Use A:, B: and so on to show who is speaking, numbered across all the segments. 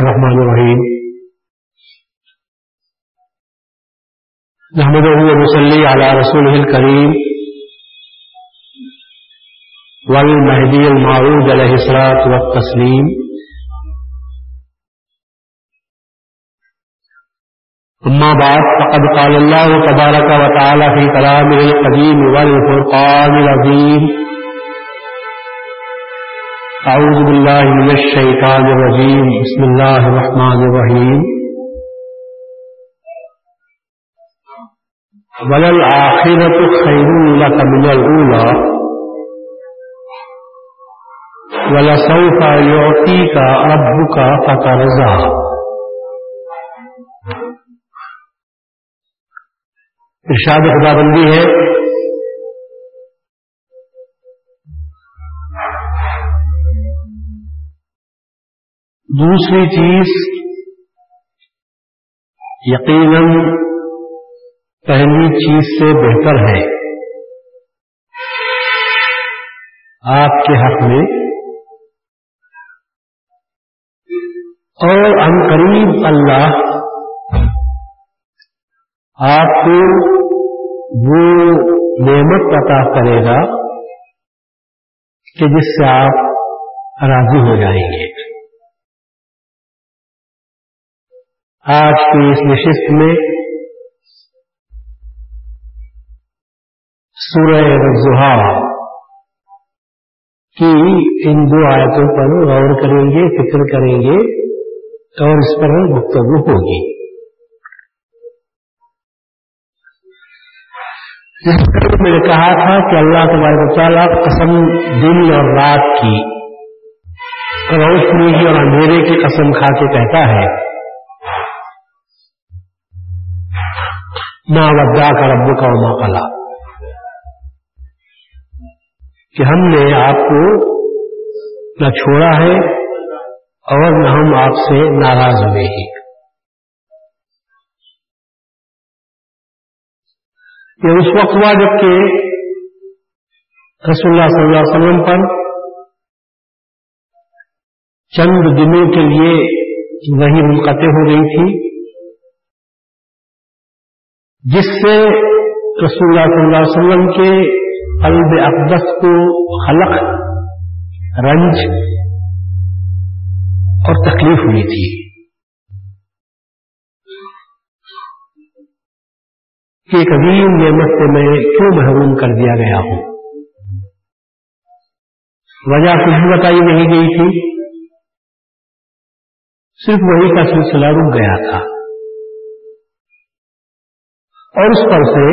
A: الرحمن الرحيم نحمده ونصلي على رسوله الكريم والمهدي المعود عليه الصلاة والتسليم۔ أما بعد، فقد قال الله تبارك وتعالى في كلامه القديم والفرقان العظيم۔ أعوذ بالله من الشيطان الرجيم. بسم الله الرحمن الرحيم. وللآخرة خير لك من الأولى. ولسوف يعطيك ربك فترضى. ارشاد خدا بندی ہے دوسری چیز، یقیناً پہلی چیز سے بہتر ہے۔ آپ کے حق میں۔ اور ان قریب اللہ، آپ کو وہ نعمت عطا کرے گا کہ جس سے آپ راضی ہو جائیں گے۔ آج کی اس نشست میں سورہ رضحا کی ان دو آیتوں پر غور کریں گے، فکر کریں گے اور اس پر گفتگو ہوگی۔ میں نے کہا تھا کہ اللہ تبارک تعالیٰ قسم دن اور رات کی روشنی کی اور اندھیرے کی قسم کھا کے کہتا ہے۔ ماں ودا کا رب کا ماں کلا کہ ہم نے آپ کو نہ چھوڑا ہے اور نہ ہم آپ سے ناراض ہوئے ہی یہ اس وقت ہوا جبکہ رسول اللہ صلی اللہ علیہ وسلم پر چند دنوں کے لیے وہی منقطع ہو گئی تھی۔ جس سے رسول اللہ صلی اللہ علیہ وسلم کے قلب اقدس کو خلق، رنج اور تکلیف ہوئی تھی۔ کہ ایک عظیم نعمت سے میں کیوں محروم کر دیا گیا ہوں؟ وجہ کچھ بھی بتائی نہیں گئی تھی، صرف وہی کا سلسلہ رک گیا تھا۔ اور اس پر سے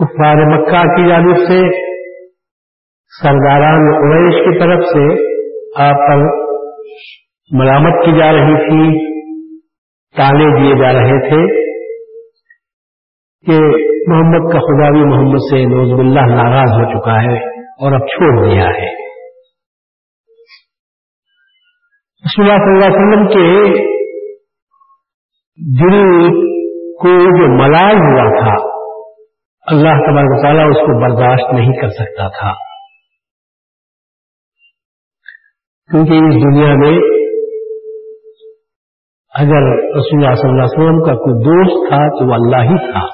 A: کفار مکہ کی جانب سے، سرداران قریش کی طرف سے آپ پر ملامت کی جا رہی تھی، تانے دیے جا رہے تھے کہ محمد کا خدا بھی محمد سے نوز اللہ ناراض ہو چکا ہے اور اب چھوڑ دیا ہے۔ رسول اللہ صلی اللہ علیہ وسلم کے دل کو جو ملال ہوا تھا، اللہ تبارک تعالیٰ اس کو برداشت نہیں کر سکتا تھا۔ کیونکہ اس دنیا میں اگر رسول اللہ صلی اللہ علیہ وسلم کا کوئی دوست تھا تو وہ اللہ ہی تھا۔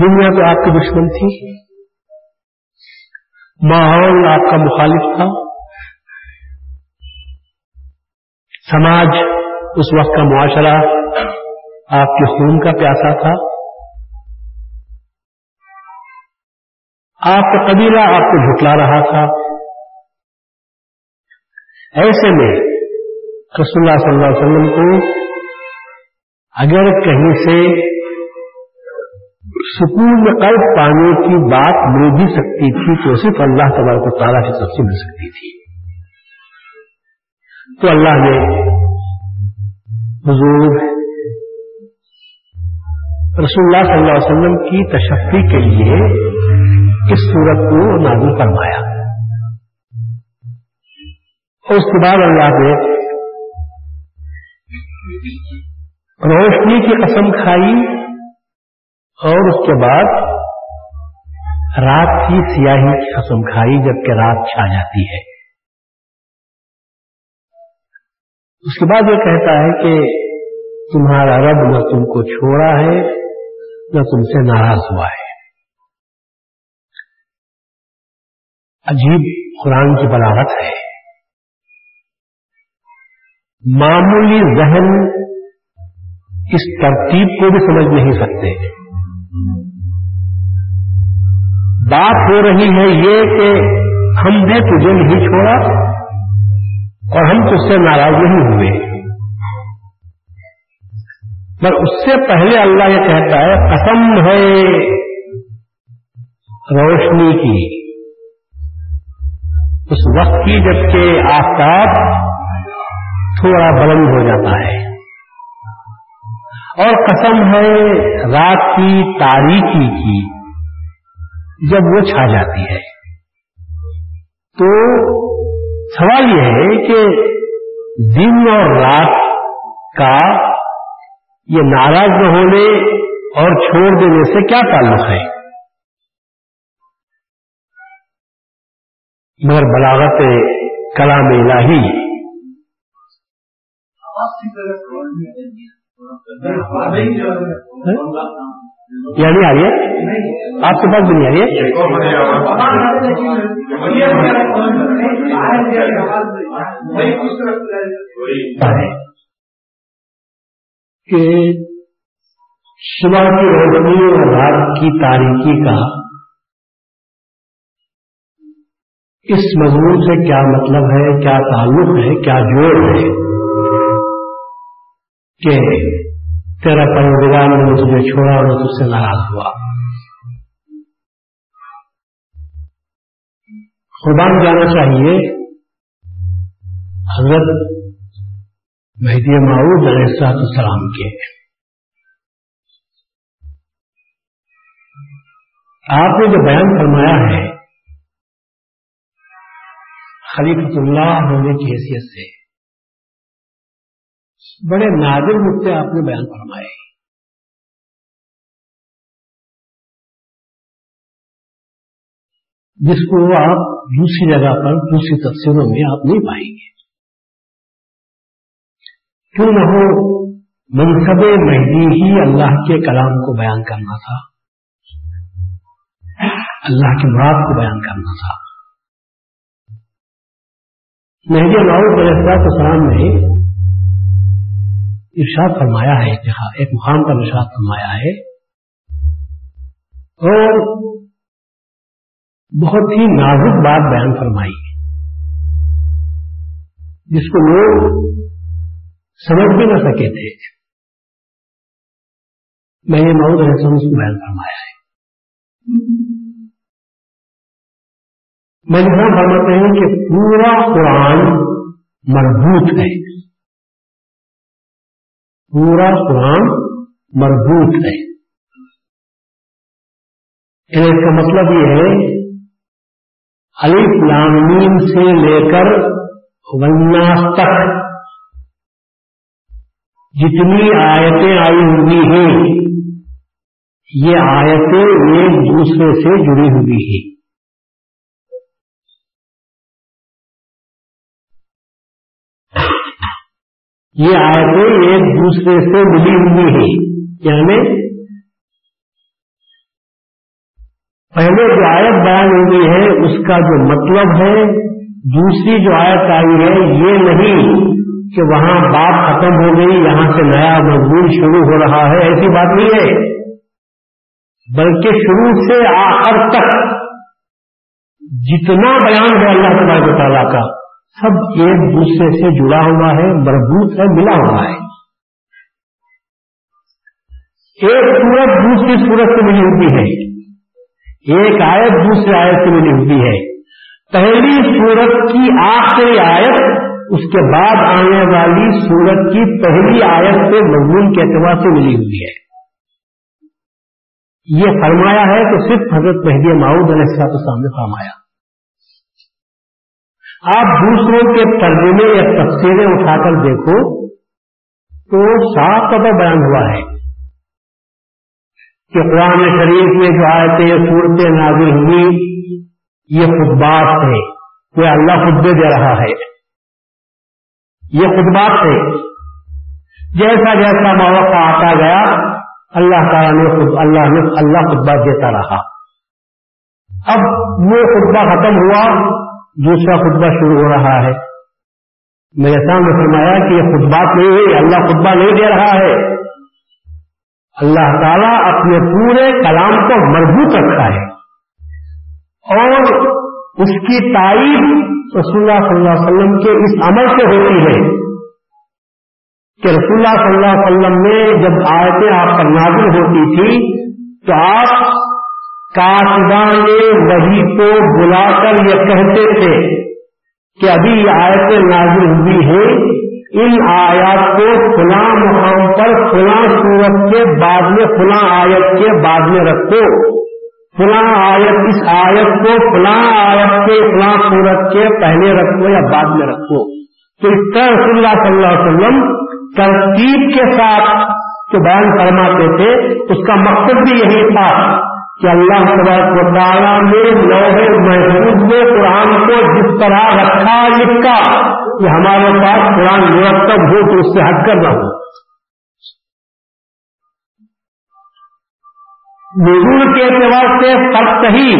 A: دنیا تو آپ کی دشمن تھی۔ ماحول آپ کا مخالف تھا۔ سماج اس وقت کا معاشرہ آپ کے خون کا پیاسا تھا؟ آپ کا قبیلہ آپ کو جھٹلا رہا تھا؟ ایسے میں رسول اللہ صلی اللہ علیہ وسلم کو اگر کہیں سے سکون قلب پانے کی بات مل بھی سکتی تھی تو صرف اللہ تبارک و تعالیٰ کی سب سے مل سکتی تھی۔ تو اللہ نے حضور رسول اللہ صلی اللہ علیہ وسلم کی تشفی کے لیے اس صورت کو نازل فرمایا۔ اور اس کے بعد اللہ نے روشنی کی قسم کھائی اور اس کے بعد رات کی سیاہی کی قسم کھائی جبکہ رات چھا جاتی ہے۔ اس کے بعد یہ کہتا ہے کہ تمہارا رب نہ تم کو چھوڑا ہے۔ نہ تم سے ناراض ہوا ہے۔ عجیب قرآن کی بلاغت ہے۔ معمولی ذہن اس ترتیب کو بھی سمجھ نہیں سکتے۔ بات ہو رہی ہے یہ کہ ہم نے تجھے نہیں چھوڑا اور ہم تج سے ناراض نہیں ہوئے۔ پر اس سے پہلے اللہ یہ کہتا ہے، قسم ہے روشنی کی۔ اس وقت کی جبکہ آفتاب تھوڑا بلند ہو جاتا ہے۔ اور قسم ہے رات کی تاریخی کی، جب وہ چھا جاتی ہے۔ تو سوال یہ ہے کہ دن اور رات کا یہ ناراض نہ ہونے اور چھوڑ دینے سے کیا تعلق ہے؟ مگر بلاغت کلام الہی۔ یعنی آ رہی ہے آپ کے پاس بھی نہیں آ رہی ہے کہ صبح کی روشنی اور رات کی تاریخی کا اس مضمون سے کیا مطلب ہے، کیا تعلق ہے، کیا جوڑ ہے کہ تیرا پروگرام نے تجھے چھوڑا اور تجھ سے ناراض ہوا۔ قربان جانا چاہیے، حضرت مہدی معود علیہ السلاط السلام کے۔ آپ نے جو بیان فرمایا ہے خلیفت اللہ ہونے کی حیثیت سے، بڑے نادر نقطے آپ نے بیان فرمائے۔ جس کو آپ دوسری جگہ پر، دوسری تفصیلوں میں آپ نہیں پائیں گے۔ کیوں نہ ہو؟ منصب مہدی ہی اللہ کے کلام کو بیان کرنا تھا۔ اللہ کے مراد کو بیان کرنا تھا۔ مہدی معروف علیہ السلام نے ارشاد فرمایا ہے، ایک مقام پر ارشاد فرمایا ہے۔ اور بہت ہی نازک بات بیان فرمائی۔ جس کو لوگ سمجھ بھی نہ سکے تھے۔ میں نے محمود علیہ السلام کو بیان فرمایا ہے۔ میں یہاں فرماتے ہیں کہ پورا قرآن مربوط ہے۔ پورا قرآن مربوط ہے۔ اس کا مطلب یہ ہے علی لامین سے لے کر ونیاس تک جتنی آیتیں آئی ہوئی ہیں، یہ آیتیں ایک دوسرے سے جڑی ہوئی ہیں۔ یہ آیتیں ایک دوسرے سے ملی ہوئی ہیں۔ یعنی پہلے جو آیت بیان ہوئی ہے، اس کا جو مطلب ہے، دوسری جو آیت آئی ہے، یہ نہیں۔ کہ وہاں بات ختم ہو گئی، یہاں سے نیا مضمون شروع ہو رہا ہے، ایسی بات نہیں ہے۔ بلکہ شروع سے آخر تک جتنا بیان ہے اللہ تبارک تعالیٰ کا، سب ایک دوسرے سے جڑا ہوا ہے، مربوط ہے، ملا ہوا ہے۔ ایک سورت دوسری سورت سے ملی ہوتی ہے۔ ایک آیت دوسری آیت سے ملی ہوتی ہے۔ پہلی سورت کی آخری آیت اس کے بعد آنے والی سورت کی پہلی آیت سے مضمون کے اعتبار سے ملی ہوئی ہے۔ یہ فرمایا ہے تو صرف حضرت مہدی ماؤد علیہ السلام سامنے فرمایا۔ آپ دوسروں کے ترجمے یا تفصیلیں اٹھا کر دیکھو تو صاف طور پر بیان ہوا ہے کہ قرآن شریف میں جو آئے تھے صورتیں نازل ہوئی، یہ خطبات تھے یہ اللہ خطبے دے رہا ہے۔ یہ خطبات تھے جیسا جیسا موقع آتا گیا، اللہ تعالیٰ نے خود اللہ نے اللہ خطبہ دیتا رہا۔ اب وہ خطبہ ختم ہوا، دوسرا خطبہ شروع ہو رہا ہے۔ میرے سامنے فرمایا کہ یہ خطبات نہیں ہوئی، اللہ خطبہ نہیں دے رہا ہے۔ اللہ تعالیٰ اپنے پورے کلام کو مربوط رکھا ہے۔ اور اس کی تعریف رسول اللہ صلی اللہ علیہ وسلم کے اس عمل سے ہوتی ہے کہ رسول اللہ صلی اللہ علیہ وسلم میں جب آیتیں آپ پر نازل ہوتی تھی تو آپ کاشبان وہی کو بلا کر یہ کہتے تھے کہ ابھی یہ آیتیں نازل ہوئی ہیں، ان آیات کو فلاں مقام پر، فلاں سورت کے بعد میں، فلاں آیت کے بعد میں رکھو۔ فلاں آیت، اس آیت کو فلاں آیت کے، فلاں سورت کے پہلے رکھو یا بعد میں رکھو۔ تو اس طرح رسول اللہ صلی اللہ علیہ وسلم ترتیب کے ساتھ جو بیان فرماتے تھے، اس کا مقصد بھی یہی تھا کہ اللہ تبارک و تعالیٰ نے لوہے محفوظ میں قرآن کو جس طرح رکھا، لکھا کہ ہمارے پاس قرآن مرتب ہو تو اس سے ہٹ کر نہ ہو۔ نزول کے اعتبار سے فرق صحیح،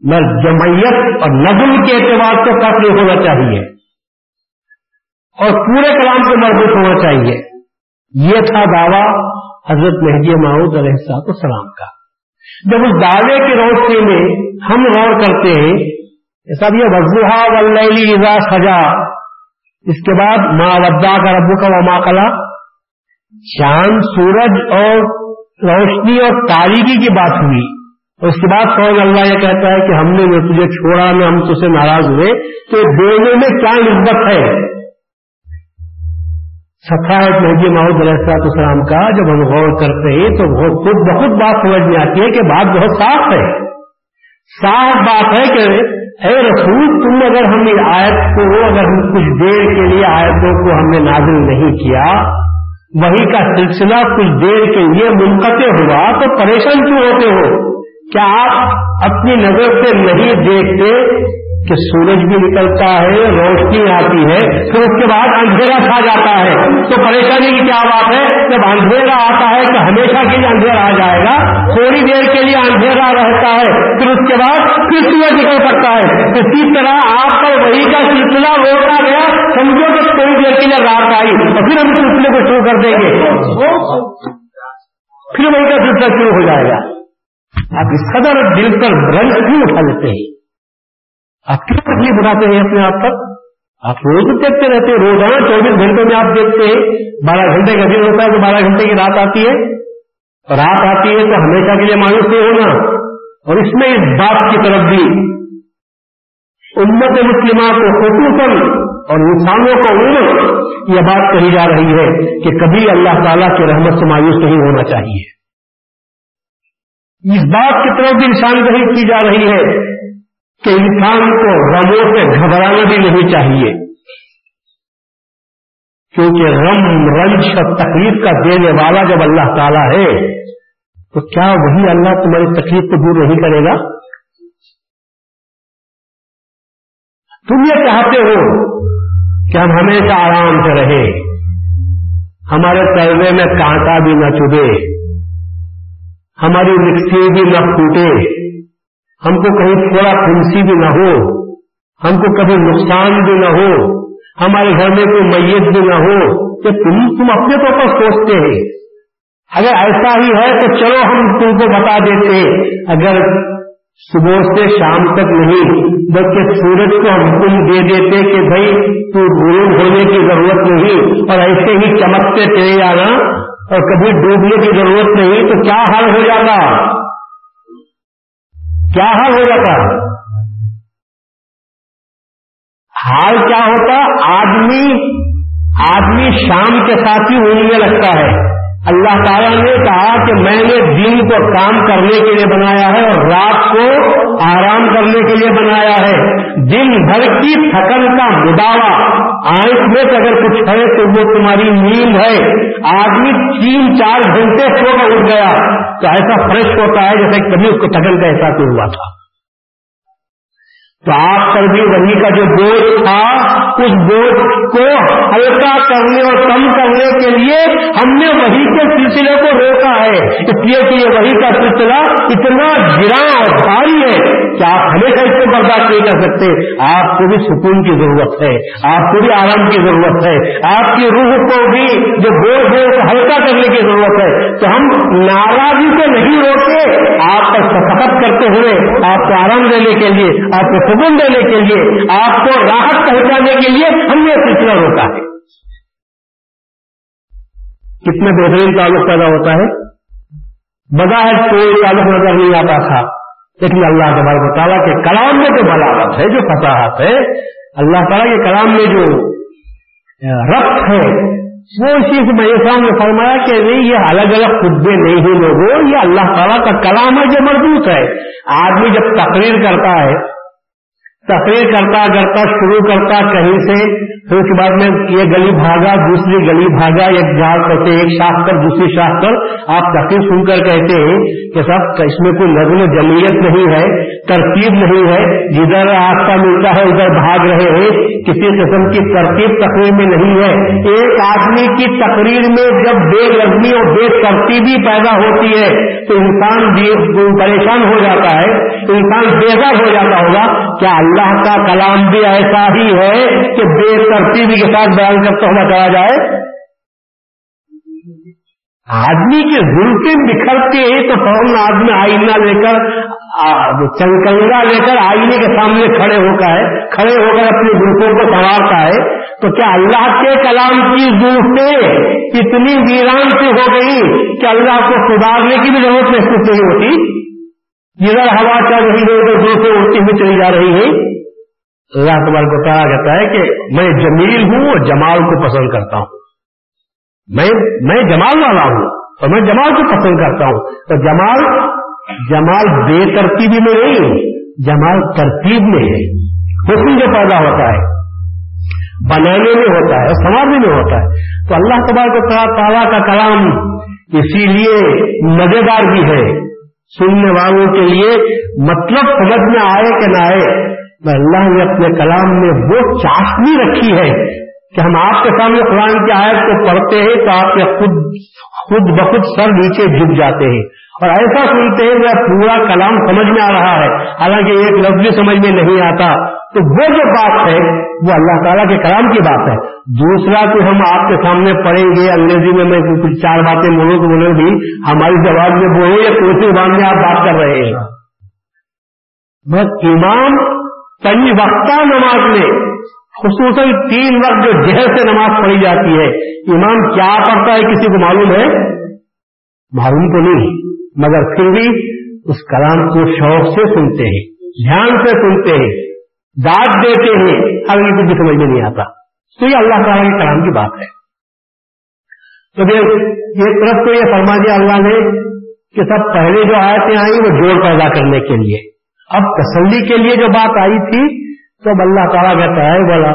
A: نہ جمعیت اور نزول کے اعتبار سے فرق نہیں ہونا چاہیے۔ اور پورے کلام سے مربوط ہونا چاہیے۔ یہ تھا دعویٰ حضرت مہدی معود علیہ السلام کا۔ جب اس دعوے کی روشنی میں ہم غور کرتے ہیں سب یہ وضوحا ولی رضا سجا اس کے بعد ماں ودا کا ربو کا وما کلا چاند سورج اور روشنی اور تاریخی کی بات ہوئی۔ اور اس کے بعد فوج اللہ یہ کہتا ہے کہ ہم نے تجھے چھوڑا، میں ہم تجھ سے ناراض ہوئے تو دونوں میں کیا نسبت ہے۔ سفایت محدود محمود علیہ السلام کا، جب ہم غور کرتے ہیں تو خود بہت بات سمجھ میں آتی ہے کہ بات بہت صاف ہے۔ صاف بات ہے کہ اے رسول، تم اگر ہم آیت کو اگر ہم کچھ دیر کے لیے آیتوں کو ہم نے نازل نہیں کیا وہی کا سلسلہ کچھ دیر کے لیے منقطع ہوا تو پریشان کیوں ہوتے ہو؟ کیا آپ اپنی نظر سے نہیں دیکھتے کہ سورج بھی نکلتا ہے، روشنی آتی ہے، پھر اس کے بعد اندھیرا کھا جاتا ہے؟ تو پریشانی کی کیا بات ہے؟ جب اندھیرا آتا ہے تو ہمیشہ کے لیے اندھیرا آ جائے گا، تھوڑی دیر کے لیے اندھیرا رہتا ہے، پھر اس کے بعد پھر سورج نکل سکتا ہے۔ اسی طرح آپ پر وہی کا سلسلہ روکا کے آئی اور پھر ہم سلسلے کو شروع کر دیں گے۔ پھر وہی کا سلسلہ شروع ہو جائے گا۔ آپ اس قدر دل پر رنگ کیوں اٹھا لیتے ہیں؟ آپ کیوں تکلیف اٹھاتے ہیں اپنے آپ پر؟ آپ روز دیکھتے رہتے ہیں روزانہ چوبیس گھنٹوں میں آپ دیکھتے ہیں۔ بارہ گھنٹے کا دن ہوتا ہے تو بارہ گھنٹے کی رات آتی ہے۔ رات آتی ہے تو ہمیشہ کے لیے مانوس نہیں ہونا۔ اور اس میں اس بات کی طرف بھی امت مسلمہ کو خصوصاً اور انسانوں کو عمر یہ بات کہی جا رہی ہے کہ کبھی اللہ تعالیٰ کی رحمت سے مایوس نہیں ہونا چاہیے۔ اس بات کی طرف بھی نشاندہی کی جا رہی ہے کہ انسان کو غموں سے گھبرانا بھی نہیں چاہیے۔ کیونکہ غم رنج اور تکلیف کا دینے والا جب اللہ تعالیٰ ہے، تو کیا وہی اللہ تمہاری تکلیف کو دور نہیں کرے گا؟ تم یہ چاہتے ہو کہ ہم ہمیشہ آرام سے رہے ہمارے تلوے میں کانٹا بھی نہ چبے ہماری مکسی بھی نہ پھوٹے۔ ہم کو کہیں تھوڑا پھنسی بھی نہ ہو۔ ہم کو کبھی نقصان بھی نہ ہو۔ ہمارے گھر میں کوئی میت بھی نہ ہو۔ کہ تم تم اپنے طور پر سوچتے ہیں۔ اگر ایسا ہی ہے تو چلو ہم تم کو بتا دیتے۔ اگر صبح سے شام تک نہیں، بلکہ سورج کو ہم تم دے دیتے کہ بھائی تو غروب ہونے کی ضرورت نہیں، اور ایسے ہی چمکتے چلے جانا اور کبھی ڈوبنے کی ضرورت نہیں، تو کیا حال ہو جاتا؟ کیا حال ہو جاتا؟ حال کیا ہوتا؟ آدمی آدمی شام کے ساتھ ہی اڑنے لگتا ہے۔ اللہ تعالیٰ نے کہا کہ میں نے دن کو کام کرنے کے لیے بنایا ہے اور رات کو آرام کرنے کے لیے بنایا ہے۔ دن بھر کی تھکن کا مداوع۔ آنکھ میں سے اگر کچھ ہے تو وہ تمہاری نیند ہے۔ آدمی تین چار گھنٹے سو کر اٹھ گیا تو ایسا فریش ہوتا ہے جیسے کبھی اس کو تھکن کا احساس ہوا تھا۔ تو آپ پر بھی وہی کا جو بوجھ تھا اس بوجھ کو ہلکا کرنے اور کم کرنے کے لیے ہم نے وہی کے سلسلے کو روکا ہے۔ اس لیے کہ یہ وہی کا سلسلہ اتنا گرا اور بھاری ہے کہ آپ ہمیشہ اس کو برداشت نہیں کر سکتے۔ آپ کو بھی سکون کی ضرورت ہے، آپ کو بھی آرام کی ضرورت ہے۔ آپ کی روح کو بھی جو بوجھ ہے، اس کو ہلکا کرنے کی ضرورت ہے۔ تو ہم ناراضی سے نہیں روکتے آپ کا سخت کرتے ہوئے، آپ کو آرام دینے کے لیے، آپ کو سکون دینے کے لیے، آپ کو راحت پہنچانے کے لیے ہم نے سلسلہ روکا ہے۔ کتنا بہترین تعلق پیدا ہوتا ہے۔ بظاہر کوئی تعلق نظر نہیں آتا تھا، لیکن اللہ تبارک تعالیٰ کے کلام میں جو بلاوت ہے، جو فصاحت ہے۔ اللہ تعالیٰ کے کلام میں جو رقص ہے، وہ چیز میں یہ فرمایا کہ نہیں، یہ الگ الگ خطبے نہیں ہیں لوگوں، یہ اللہ تعالیٰ کا کلام ہے جو مضبوط ہے۔ آدمی جب تقریر کرتا ہے تقریر کرتا کرتا شروع کرتا کہیں سے، پھر اس کے بعد میں یہ گلی بھاگا، دوسری گلی بھاگا، ایک جھاڑ کرتے ایک شاخ پر، دوسری شاخ پر۔ آپ تقریر سن کر کہتے ہیں کہ سب اس میں کوئی نظم و جمعیت نہیں ہے، ترتیب نہیں ہے۔ جدھر راستہ ملتا ہے، ادھر بھاگ رہے ہیں۔ کسی قسم کی ترتیب تقریر میں نہیں ہے۔ ایک آدمی کی تقریر میں جب بے لذمی اور بے ترتیبی پیدا ہوتی ہے، تو انسان پریشان ہو جاتا ہے، انسان بیدار ہو جاتا ہوگا۔ کیا اللہ کا کلام بھی ایسا ہی ہے کہ بے ترتیبی کے ساتھ بیان کرتا ہوا چلا جائے۔ آدمی کی زلفیں بکھرتے ہیں تو فوراً آدمی آئینہ لے کر چنکنگا لے کر آئینے کے سامنے کھڑے ہو کر کھڑے ہو کر اپنی زلفوں کو سنوارتا ہے۔ تو کیا اللہ کے کلام کی زلفیں اتنی ویران سے ہو گئی کہ اللہ کو سدھارنے کی بھی ضرورت محسوس نہیں ہوتی؟ جدھر ہوا چل رہی ہے ادھر زلفیں اڑتی ہوئی چلی جا رہی ہے اللہ تبار کو کہا کہتا ہے کہ میں جمیل ہوں اور جمال کو پسند کرتا ہوں۔ میں میں جمال والا ہوں اور میں جمال کو پسند کرتا ہوں۔ تو جمال جمال بے ترتیبی میں نہیں جمال ترتیب میں ہے۔ حسن جو پیدا ہوتا ہے، بنانے میں ہوتا ہے، سنوارنے میں ہوتا ہے۔ تو اللہ تبار کو تعالیٰ کا کلام اسی لیے مزیدار بھی ہے۔ سننے والوں کے لیے مطلب سمجھ میں آئے کہ نہ آئے۔ اللہ نے اپنے کلام میں وہ چاشنی رکھی ہے کہ ہم آپ کے سامنے قرآن کی آیت کو پڑھتے ہیں تو آپ کے خود خود بخود سر نیچے جھک جاتے ہیں۔ اور ایسا سنتے ہیں وہ پورا کلام سمجھ میں آ رہا ہے۔ حالانکہ ایک لفظ بھی سمجھ میں نہیں آتا۔ تو وہ جو بات ہے، وہ اللہ تعالیٰ کے کلام کی بات ہے۔ دوسرا تو ہم آپ کے سامنے پڑھیں گے، انگریزی میں میں کچھ چار باتیں بولوں تو بولوں بھی، ہماری جواب میں بولوں یا کوئی زبان میں آپ بات کر رہے ہیں۔ بس امام کئی وقتہ نماز میں، خصوصاً تین وقت جو جہر سے نماز پڑھی جاتی ہے، امام کیا پڑھتا ہے کسی کو معلوم ہے؟ معلوم تو نہیں، مگر پھر بھی اس کلام کو شوق سے سنتے ہیں، دھیان سے سنتے ہیں، داد دیتے ہیں اب یہ کچھ سمجھ میں نہیں آتا۔ تو یہ اللہ تعالیٰ کے کلام کی بات ہے۔ تو ایک طرف تو یہ فرما دیا اللہ نے کہ سب پہلے جو آیتیں آئی وہ جوڑ پیدا کرنے کے لیے۔ اب تسلی کے لیے جو بات آئی تھی، تو اب اللہ تعالیٰ کہتا ہے بولا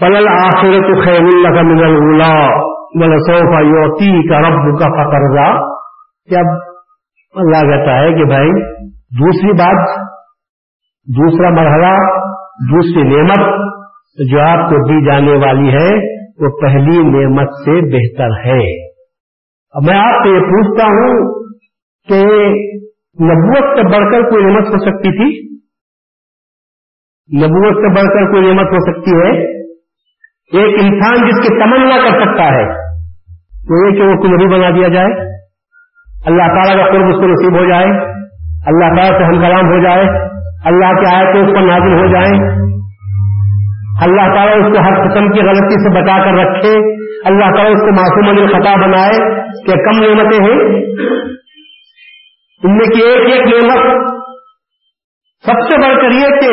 A: پلل آخر تو خیر اللہ کا مل اولا بولا سوفا یوتی کا رب کا فقرضا اب اللہ کہتا ہے کہ بھائی، دوسری بات، دوسرا مرحلہ، دوسری نعمت جو آپ کو دی جانے والی ہے، وہ پہلی نعمت سے بہتر ہے۔ اب میں آپ سے یہ پوچھتا ہوں کہ نبوت سے بڑھ کر کوئی نعمت ہو سکتی تھی؟ نبوت سے بڑھ کر کوئی نعمت ہو سکتی ہے؟ ایک انسان جس کی تمنا کر سکتا ہے، تو یہ کہ وہ نبی بنا دیا جائے؟ اللہ تعالیٰ کا قرب اس کو نصیب ہو جائے، اللہ تعالیٰ سے ہم کلام ہو جائے، اللہ کے آئے تو اس پر نازل ہو جائیں۔ اللہ تعالیٰ اس کو ہر قسم کی غلطی سے بچا کر رکھے۔ اللہ تعالیٰ اس کو معصوم علی خطا بنائے کہ کم نعمتیں ہیں۔ ان میں کی ایک ایک نعمت سب سے بڑھ کر یہ کہ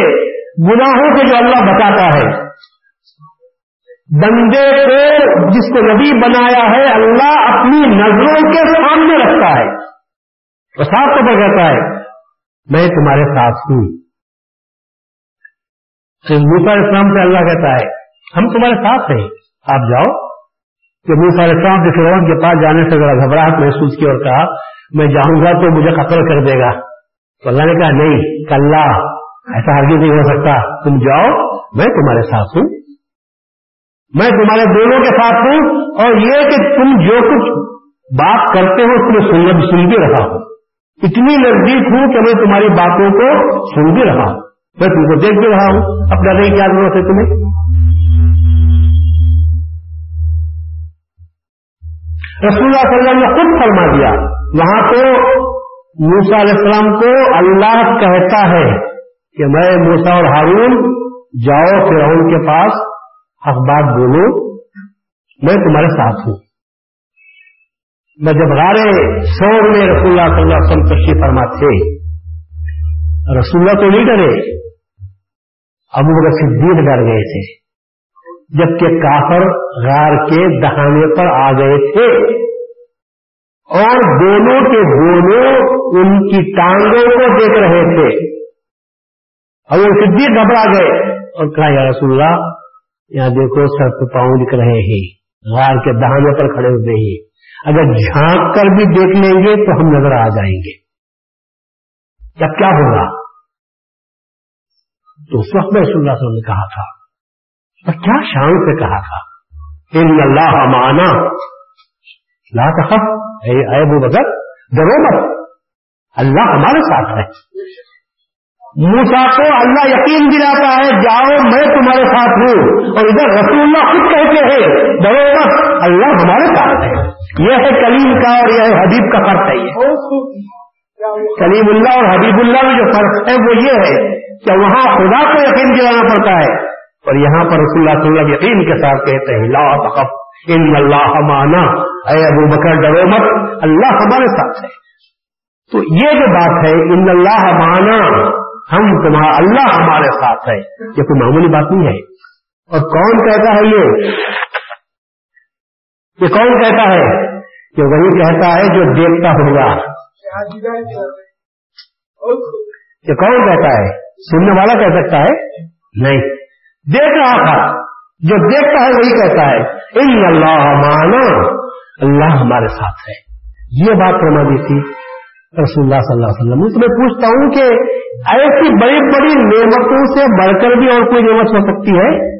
A: گناہوں سے جو اللہ بتاتا ہے، بندے کو جس کو نبی بنایا ہے، اللہ اپنی نظروں کے سامنے رکھتا ہے۔ اور صاف طور پر کہتا ہے۔ میں تمہارے ساتھ ہوں۔ موسا اسلام سے اللہ کہتا ہے، ہم تمہارے ساتھ ہیں۔ آپ جاؤ۔ کہ موسا اسلام کے فرون کے پاس جانے سے ذرا گھبراہٹ محسوس کی اور کہا میں جاؤں گا تو مجھے قتل کر دے گا۔ تو اللہ نے کہا، نہیں کل ایسا ہرگز نہیں ہو سکتا۔ تم جاؤ، میں تمہارے ساتھ ہوں۔ میں تمہارے دونوں کے ساتھ ہوں اور یہ کہ تم جو کچھ بات کرتے ہو اس میں سن سن بھی رہا ہوں۔ اتنی نزدیک ہوں کہ میں تمہاری باتوں کو سن بھی رہا ہوں۔ میں تم کو دیکھ بھی رہا ہوں۔ اپنا نہیں کیا ضرورت ہے تمہیں۔ رسول اللہ صلی اللہ علیہ وسلم نے خود فرما دیا۔ وہاں تو موسا علیہ السلام کو اللہ کہتا ہے کہ میں موسا اور ہارون جاؤ، فرعون کے پاس حق بات بولو، میں تمہارے ساتھ ہوں۔ میں جب غارے سور میں رسول اللہ صلی اللہ علیہ وسلم تشریف فرما تھے رسول اللہ تو نہیں ڈرے، ابو بکر صدیق ڈر گئے تھے۔ جبکہ کافر غار کے دہانے پر آ گئے تھے۔ اور دونوں کے دونوں ان کی ٹانگوں کو دیکھ رہے تھے۔ اور وہ صدی گھبرا گئے اور کہا، یا رسول اللہ، یہاں دیکھو، سر پہ پاؤں دکھ رہے ہیں، غار کے دہانے پر کھڑے ہوئے ہیں۔ اگر جھانک کر بھی دیکھ لیں گے تو ہم نظر آ جائیں گے۔ جب کیا ہوگا؟ تو اس وقت میں رسول اللہ صلی اللہ علیہ وسلم نے کہا تھا اور کیا شان سے کہا تھا؟ ان اللہ مانا لا تخف، اے ابو بکر، ڈرو مت۔ اللہ ہمارے ساتھ ہے۔ موسا کو اللہ یقین دلاتا ہے، جاؤ میں تمہارے ساتھ ہوں۔ اور ادھر رسول اللہ خود کہتے ہیں، ڈرو مت۔ اللہ ہمارے ساتھ ہے۔ یہ ہے کلیم کا اور یہ ہے حبیب کا فرق ہے یہ۔ کلیم اللہ اور حبیب اللہ میں جو فرق ہے وہ یہ ہے کہ وہاں خدا کو یقین دلانا پڑتا ہے۔ اور یہاں پر رسول اللہ صلی اللہ علیہ یقین کے ساتھ کہتے ہیں، لا تخف ان اللہ مانا اے ابو بکر، ڈرو مت، اللہ ہمارے ساتھ ہے۔ تو یہ جو بات ہے، ان اللہ مانا ہم تمہارا، اللہ ہمارے ساتھ ہے، یہ کوئی معمولی بات نہیں ہے۔ اور کون کہتا ہے یہ؟ یہ کون کہتا ہے؟ کہ وہی کہتا ہے جو دیکھتا ہوگا۔ یہ کون کہتا ہے؟ سننے والا کہہ سکتا ہے؟ نہیں۔ دیکھ رہا تھا۔ جو دیکھتا ہے وہی کہتا ہے، ان اللہ مانا اللہ ہمارے ساتھ ہے۔ یہ بات فرما دی تھی۔ رسول اللہ صلی اللہ علیہ وسلم، اس میں پوچھتا ہوں کہ ایسی بڑی بڑی نعمتوں سے بڑھ کر بھی اور کوئی نعمت ہو سکتی ہے؟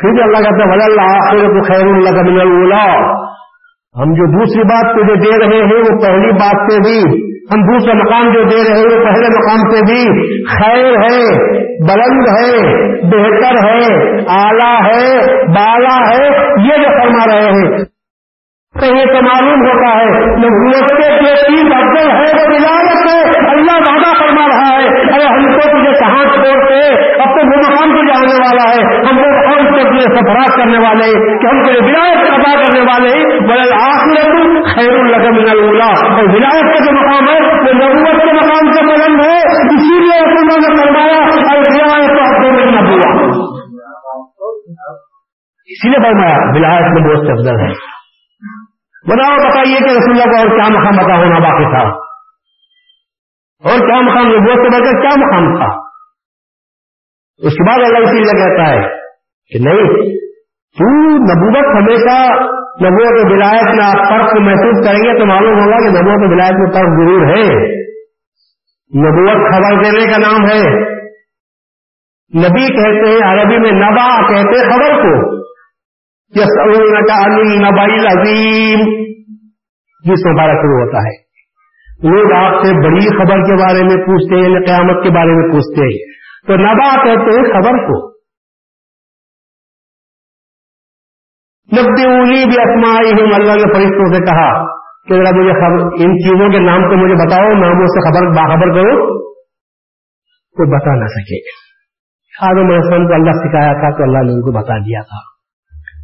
A: پھر بھی اللہ کہتا ہے اللہ خیر اللہ کا ہم جو دوسری بات تجھے دے رہے ہیں وہ پہلی بات سے بھی، ہم دوسرا مقام جو دے رہے ہیں وہ پہلے مقام سے بھی۔ خیر ہے، بلند ہے، بہتر ہے آلہ ہے، بالا ہے، یہ جو فرما رہے ہیں۔ کہیں تو معلوم ہوتا ہے نبوت کے جو تین افضل ہے وہ ولایت ہے، اللہ وعدہ فرما رہا ہے۔ ارے ہم کو تجھے کہاں چھوڑتے؟ اب تو وہ مقام کو جانے والا ہے۔ ہم کو ہم کو تجھے سفرات کرنے والے، کہ ہم تجھے ولایت ادا کرنے والے بڑے آخر خیر الگم اللہ اور ولایت کا جو مقام ہے، وہ نبوت کے مقام سے بلند ہے۔ اسی لیے نے فرمایا اسی لیے فرمایا ولایت میں دوست افضل ہے بتاؤ بتائیے کہ رسول اللہ کو اور کیا مقام بتا ہونا باقی تھا؟ اور کیا مقام یہ سے بڑھ کر کیا مقام تھا؟ اس کے بعد اللہ اسی لیے کہتا ہے کہ نہیں، تو نبوت ہمیشہ نبوت ولایت میں آپ فرق محسوس کریں گے تو معلوم ہوگا کہ نبوت ولایت میں فرق ضرور ہے۔ نبوت خبر دینے کا نام ہے۔ نبی کہتے ہیں، عربی میں نبا کہتے خبر کو۔ یس کا نبائی عظیم جس میں بارہ شروع ہوتا ہے۔ لوگ آپ سے بڑی خبر کے بارے میں پوچھتے ہیں یا قیامت کے بارے میں پوچھتے ہیں۔ تو نبا کہتے ہیں خبر کو۔ نبی اولی بھی اپنائی ہوں اللہ نے فرشتوں سے کہا کہ ذرا مجھے خبر ان چیزوں کے نام کو مجھے بتاؤ، ناموں سے خبر، باخبر کرو تو بتا نہ سکے۔ آدم السلام کو اللہ سکھایا تھا تو اللہ نے ان کو بتا دیا تھا۔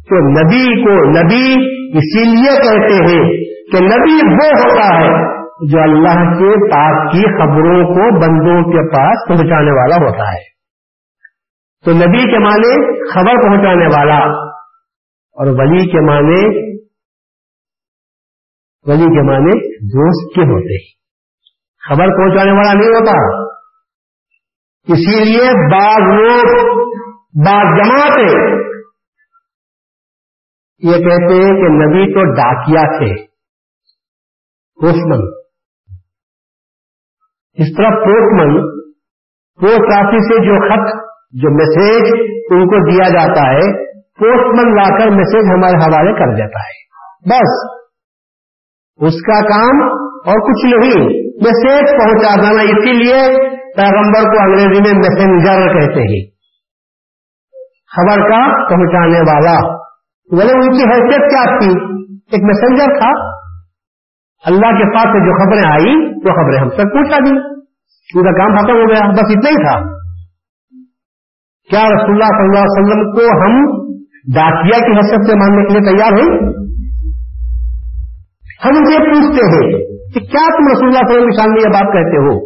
A: تو نبی کو، نبی اسی لیے کہتے ہیں کہ نبی وہ ہوتا ہے جو اللہ کے پاس کی خبروں کو بندوں کے پاس پہنچانے والا ہوتا ہے۔ تو نبی کے معنی خبر پہنچانے والا اور ولی کے معنی ولی کے معنی دوست کے ہوتے ہیں۔ خبر پہنچانے والا نہیں ہوتا۔ اسی لیے بعض لوگ، بعض جماعتیں یہ کہتے ہیں کہ نبی تو ڈاکیا تھے۔ پوسٹمن۔ اس طرح پوسٹمن، پوسٹ آفس سے جو خط، جو میسج ان کو دیا جاتا ہے پوسٹ مین لا کر میسج ہمارے حوالے کر دیتا ہے۔ بس۔ اس کا کام اور کچھ نہیں۔ میسج پہنچا دینا۔ اسی لیے پیغمبر کو انگریزی میں میسنجر کہتے ہیں۔ خبر کا پہنچانے والا۔ بولے، ان کی حیثیت کیا تھی؟ ایک میسنجر تھا۔ اللہ کے پاس سے جو خبریں آئی وہ خبریں ہم تک پوچھا دی۔ ان کا کام ختم ہو گیا۔ بس اتنا ہی تھا۔ کیا رسول اللہ صلی اللہ علیہ وسلم کو ہم ڈاکیا کی حیثیت سے ماننے کے لیے تیار ہیں ہم یہ پوچھتے ہیں کہ کیا تم رسول اللہ صلی اللہ علیہ وسلم یہ بات کہتے ہو؟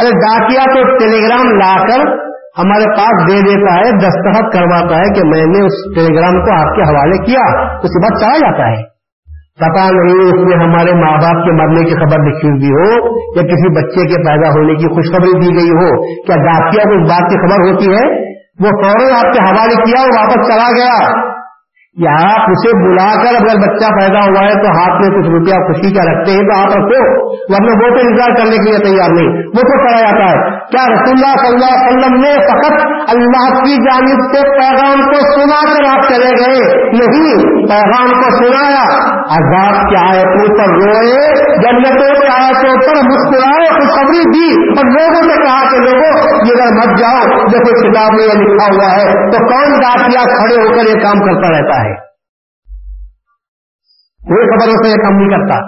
A: ارے ڈاکیا تو ٹیلی گرام لا کر ہمارے پاس دے دیتا ہے، دستخط کرواتا ہے کہ میں نے اس ٹیلی گرام کو آپ کے حوالے کیا، اس کے بعد چلا جاتا ہے۔ پتا نہیں اس میں ہمارے ماں باپ کے مرنے کی خبر لکھی ہوئی ہو یا کسی بچے کے پیدا ہونے کی خوشخبری دی گئی ہو۔ کیا ڈاکیا کو اس بات کی خبر ہوتی ہے؟ وہ فوراً آپ کے حوالے کیا اور واپس چلا گیا۔ یا آپ اسے بلا کر اگر بچہ پیدا ہوا ہے تو ہاتھ میں کچھ روپیہ خوشی کا رکھتے ہیں تو آپ رکھو ورنہ وہ تو انتظار کرنے کے لیے تیار نہیں۔ وہ تو کرا جاتا ہے۔ کیا رسول اللہ صلی اللہ علیہ وسلم نے فقط اللہ کی جانب سے پیغام کو سنا کر آپ چلے گئے؟ نہیں، پیغام کو سنایا۔ عذاب کی آیتوں پر روئے، جنتوں کے آیتوں پر مسکرائے، خوشخبری دی۔ اور لوگوں نے کہا کہ لوگوں، یہ اگر مت جاؤ۔ جیسے کتاب میں یہ لکھا ہوا ہے، تو کون ڈاکیا کھڑے ہو کر یہ کام کرتا رہتا ہے؟ کوئی خبر اسے یہ کام نہیں کرتا۔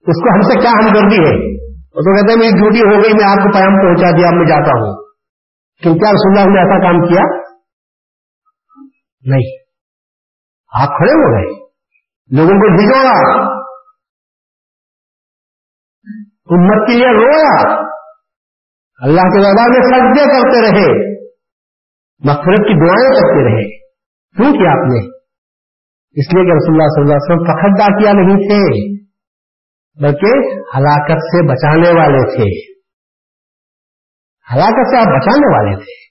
A: اس کو ہم سے کیا ہمدردی ہے؟ وہ تو کہتے ہیں میری ڈیوٹی ہو گئی، میں آپ کو پیام پہنچا دیا میں جاتا ہوں۔ کیوں کیا رسول اللہ نے ایسا کام کیا؟ نہیں۔ آپ کھڑے ہو گئے۔ لوگوں کو بھجوڑا امت کے لیے رویا۔ اللہ کے دربار میں سجدے کرتے رہے۔ مغفرت کی دعائیں کرتے رہے۔ کیوں کیا آپ نے؟ اس لیے کہ رسول اللہ صلی اللہ علیہ وسلم فخر کیا نہیں تھے، بلکہ ہلاکت سے بچانے والے تھے۔ ہلاکت سے آپ بچانے والے تھے۔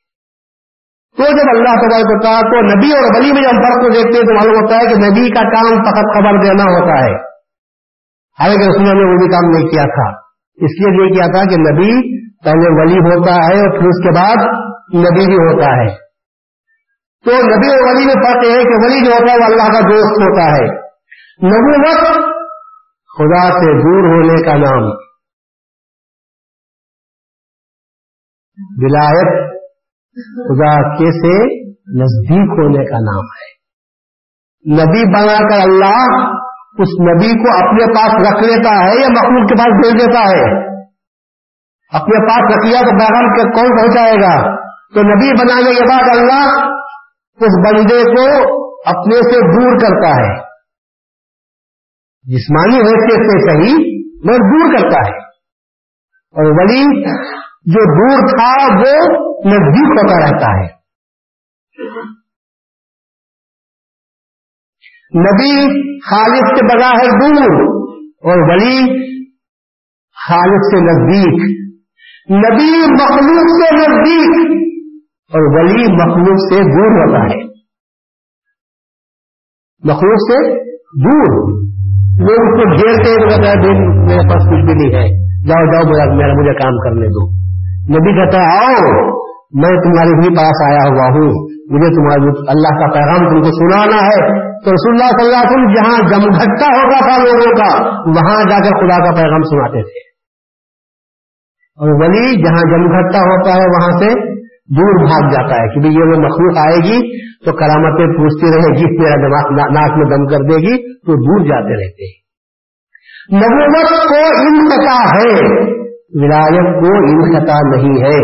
A: تو جب اللہ تبارک ہوتا تو نبی اور ولی میں جب فرق کو دیکھتے ہیں تو معلوم ہوتا ہے کہ نبی کا کام فقط خبر دینا ہوتا ہے۔ حالانکہ رسول نے وہ بھی کام نہیں کیا تھا۔ اس لیے یہ کیا تھا کہ نبی پہلے ولی ہوتا ہے اور پھر اس کے بعد نبی بھی ہوتا ہے۔ تو نبی اور ولی میں فرق یہ ہے کہ ولی جو ہوتا ہے وہ اللہ کا دوست ہوتا ہے۔ نبوت خدا سے دور ہونے کا نام۔ ولایت خدا کے سے نزدیک ہونے کا نام ہے۔ نبی بنا کر اللہ اس نبی کو اپنے پاس رکھ لیتا ہے یا مخلوق کے پاس بھیج دیتا ہے؟ اپنے پاس رکھ لیا تو پیغام کے کون پہنچائے گا؟ تو نبی بنانے کے بعد اللہ اس بندے کو اپنے سے دور کرتا ہے۔ جسمانی حیثیت سے صحیح، مگر دور کرتا ہے۔ اور ولی جو دور تھا، وہ نزدیک ہوتا رہتا ہے۔ نبی خالد سے بغیر دور، اور ولی خالد سے نزدیک۔ نبی مخلوق سے نزدیک۔ اور ولی مخلوق سے دور ہوتا ہے۔ مخلوق سے دور۔ لوگ اس کو گھیرتے ہیں تو کہتا ہے میرے پاس کچھ بھی نہیں ہے۔ جاؤ جاؤ، میرا میرا، مجھے کام کرنے دو۔ نبی کہتا ہے، آؤ، میں تمہارے بھی پاس آیا ہوا ہوں۔ مجھے تمہارے اللہ کا پیغام تم کو سنانا ہے۔ تو رسول اللہ صلی اللہ علیہ وسلم جہاں جم گھٹا ہوگا تھا لوگوں کا، وہاں جا کر خدا کا پیغام سناتے تھے۔ اور ولی جہاں جمگٹا ہوتا ہے، وہاں سے دور بھاگ جاتا ہے کہ یہ وہ مخلوق آئے گی تو کرامتیں پوچھتی رہے گی، میرا دماغ ناک میں دم کر دے گی، تو دور جاتے رہتے ہیں۔ نبوت کو انقطاع ہے، ولایت کو انقطاع نہیں ہے۔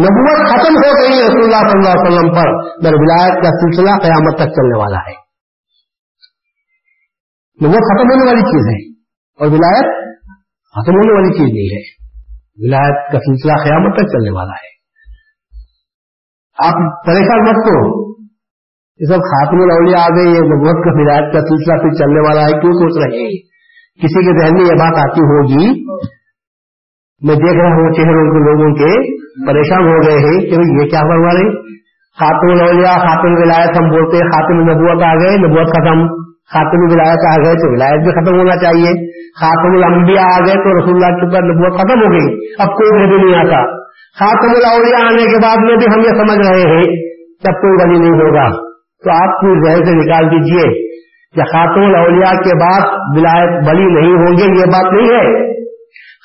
A: نبوت ختم ہو گئی رسول اللہ صلی اللہ علیہ وسلم پر مگر ولایت کا سلسلہ قیامت تک چلنے والا ہے۔ نبوت ختم ہونے والی چیز ہے، اور ولایت ختم ہونے والی چیز نہیں ہے۔ ولایت کا سلسلہ قیامت تک چلنے والا ہے۔ آپ پریشان مت کو یہ سب خاتم الاولیاء آ گئی، یہ نبوت کا ہدایت کا سلسلہ پھر چلنے والا ہے۔ کیوں سوچ رہے ہیں؟ کسی کے ذہن میں یہ بات آتی ہوگی۔ میں دیکھ رہا ہوں چہرے کے لوگوں کے پریشان ہو گئے ہیں کہ یہ کیا کروا رہے خاتم الاولیاء خاتم ولایت ہم بولتے ہیں خاتم نبوت آ گئے، نبوت ختم۔ خاتم ولایت آ گئے تو ولایت بھی ختم ہونا چاہیے۔ خاتم الانبیاء آ گئے تو رسول اللہ کے اوپر نبوت ختم ہو گئی۔ اب کوئی بھی نہیں آتا خاتم الاولیاء آنے کے بعد میں بھی ہم یہ سمجھ رہے ہیں، جب کوئی ولی نہیں ہوگا، تو آپ پوری ذہن سے نکال دیجیے کہ خاتم الاولیاء کے بعد ولایت بلی نہیں ہوں گے، یہ بات نہیں ہے۔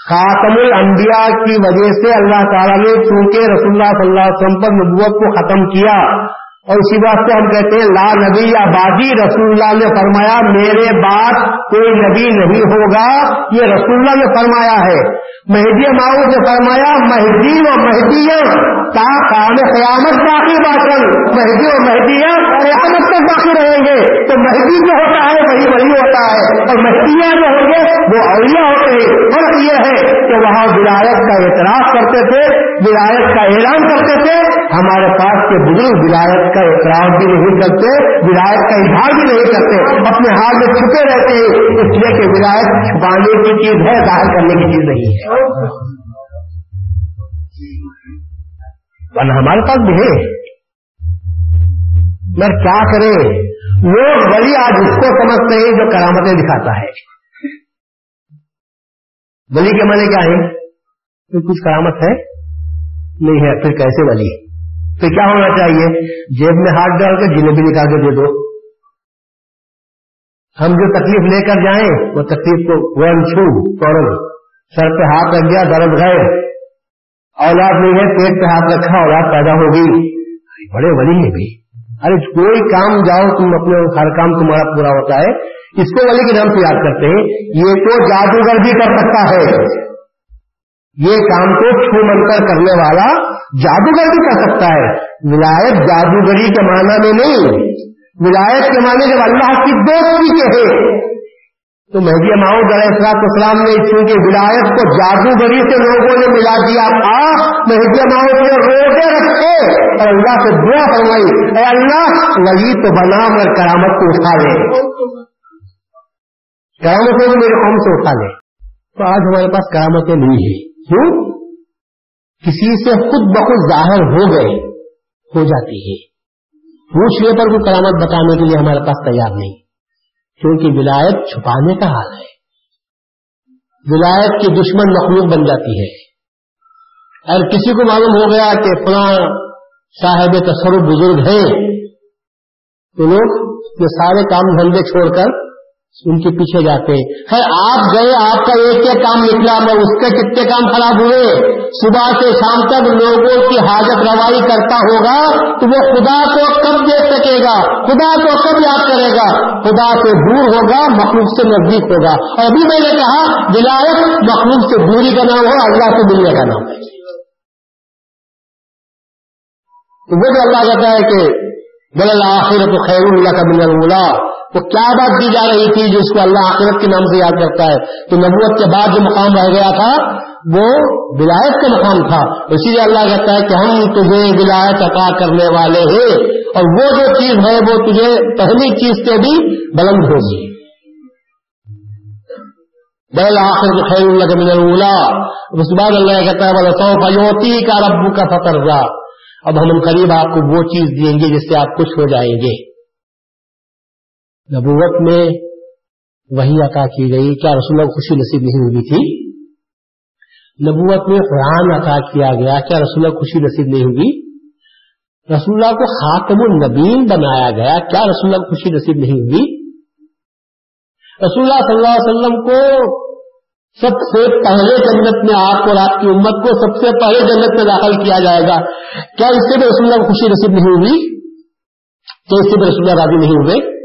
A: خاتم الانبیاء کی وجہ سے اللہ تعالیٰ نے چونکہ رسول اللہ صلی اللہ علیہ وسلم پر نبوت کو ختم کیا اور اسی بات سے ہم کہتے ہیں، لا نبی یا بازی رسول اللہ نے فرمایا، میرے بعد کوئی نبی نہیں ہوگا۔ یہ رسول اللہ نے فرمایا ہے۔ مہدی ماؤ نے فرمایا، مہدی و مہدی تا کام قیامت باقی باقی مہدی و مہدی قیامت تک باقی رہیں گے۔ تو مہدی جو ہوتا ہے، وہی وہی ہوتا ہے۔ اور مہدیاں جو ہوں گے، وہ اولیاء ہوتے ہیں۔ فرق یہ ہے کہ وہاں ولایت کا اعتراف کرتے تھے، ولایت کا اعلان کرتے تھے۔ ہمارے پاس کے بزرگ ولایت کا کا اعتراف بھی نہیں کرتے، ولایت کا اظہار بھی نہیں کرتے، اپنے ہاتھ میں چھپے رہتے ہیں، اس لیے کہ ولایت چھپانے کی چیز ہے، ظاہر کرنے کی چیز نہیں ہے۔ ہمارے پاس بھی ہے۔ مگر کیا کریں؟ لوگ ولی آج اس کو سمجھتے ہیں جو کرامتیں دکھاتا ہے۔ ولی کے معنی کیا ہے کچھ کرامت ہے؟ نہیں ہے، پھر کیسے ولی؟ ہے تو کیا ہونا چاہیے؟ جیب میں ہاتھ ڈال کے جنہیں نکال کے دے دو۔ ہم جو تکلیف لے کر جائیں، وہ تکلیف کو ون چھو، فوراً۔ سر پہ ہاتھ رکھ گیا، درد گئے اولاد نہیں ہے، پیٹ پہ ہاتھ رکھا، اولاد پیدا ہو گئی۔ بڑے ولی ہیں بھی۔ ارے کوئی کام جاؤ، تم اپنے ہر کام تمہارا پورا ہوتا ہے۔ اس کو ولی کے نام سے یاد کرتے ہیں۔ یہ تو جادوگر بھی کر سکتا ہے۔ یہ کام کو چھو من کر کرنے والا جادوگر بھی کر سکتا ہے۔ ولایت جادوگری کے معنی میں نہیں۔ ولایت کے معنی جب اللہ کی دوستی کے ہے تو مہدی ماؤد علیہ السلام اسلام نے چونکہ ولایت کو جادوگری سے لوگوں نے ملا دیا تھا مہدی ماؤد نے روزے رکھے اور اللہ سے دعا فرمائی، اے اللہ ولی تو بنا مر کرامت کو اٹھا لے۔ کرامت کو میرے قوم سے اٹھا لے۔ تو آج ہمارے پاس کرامتیں نہیں ہیں۔ کیوں کسی سے خود بخود ظاہر ہو گئے، ہو جاتی ہے۔ پوچھنے پر کوئی کرامت بتانے کے لیے ہمارے پاس تیار نہیں، کیونکہ ولایت چھپانے کا حال ہے۔ ولایت کی دشمن مخلوق بن جاتی ہے۔ اگر کسی کو معلوم ہو گیا کہ فلاں صاحب تصور بزرگ ہیں، تو لوگ یہ سارے کام دھندے چھوڑ کر ان کے پیچھے جاتے۔ ہیں آپ گئے، آپ کا ایک ایک کام نکلا، میں اس کے کتنے کام خراب ہوئے؟ صبح سے شام تک لوگوں کی حاجت روائی کرتا ہوگا تو وہ خدا کو کب دیکھ سکے گا؟ خدا کو کب یاد کرے گا؟ خدا سے دور ہوگا، مخلوق سے نزدیک ہوگا۔ اور ابھی میں نے کہا، ولایت مخلوق سے دوری کا نام ہو اللہ سے ملنے کا نام ہے۔ وہ جو اللہ کہتا ہے کہ بل آخر تو خیر اللہ کا مل تو کیا بات دی جا رہی تھی جو اس کو اللہ آخرت کے نام سے یاد کرتا ہے؟ تو نبوت کے بعد جو مقام رہ گیا تھا، وہ ولایت کا مقام تھا۔ اسی لیے اللہ کہتا ہے کہ ہم تجھے ولایت عطا کرنے والے ہیں۔ اور وہ جو چیز ہے، وہ تجھے پہلی چیز سے بھی بلند ہوگی۔ بل آخر خیر اللہ من اولا اس بعد اللہ کہتا ہے بولے سو فیوتی کا ربو کا فتر اب ہم قریب آپ کو وہ چیز دیں گے جس سے آپ خوش ہو جائیں گے۔ نبوت میں وہی عطا کی گئی۔ کیا رسول اللہ خوشی نصیب نہیں ہوئی تھی؟ نبوت میں قرآن عطا کیا گیا۔ کیا رسول اللہ خوشی نصیب نہیں ہوگی رسول اللہ کو خاتم النبین بنایا گیا۔ کیا رسول اللہ خوشی نصیب نہیں ہوگی رسول اللہ صلی اللہ علیہ وسلم کو سب سے پہلے جنت میں آپ اور آپ کی امت کو سب سے پہلے جنت میں داخل کیا جائے گا۔ کیا اس سے بھی رسول اللہ کو خوشی نصیب نہیں ہوگی کیا اس سے بھی رسول اللہ راضی نہیں ہوئے۔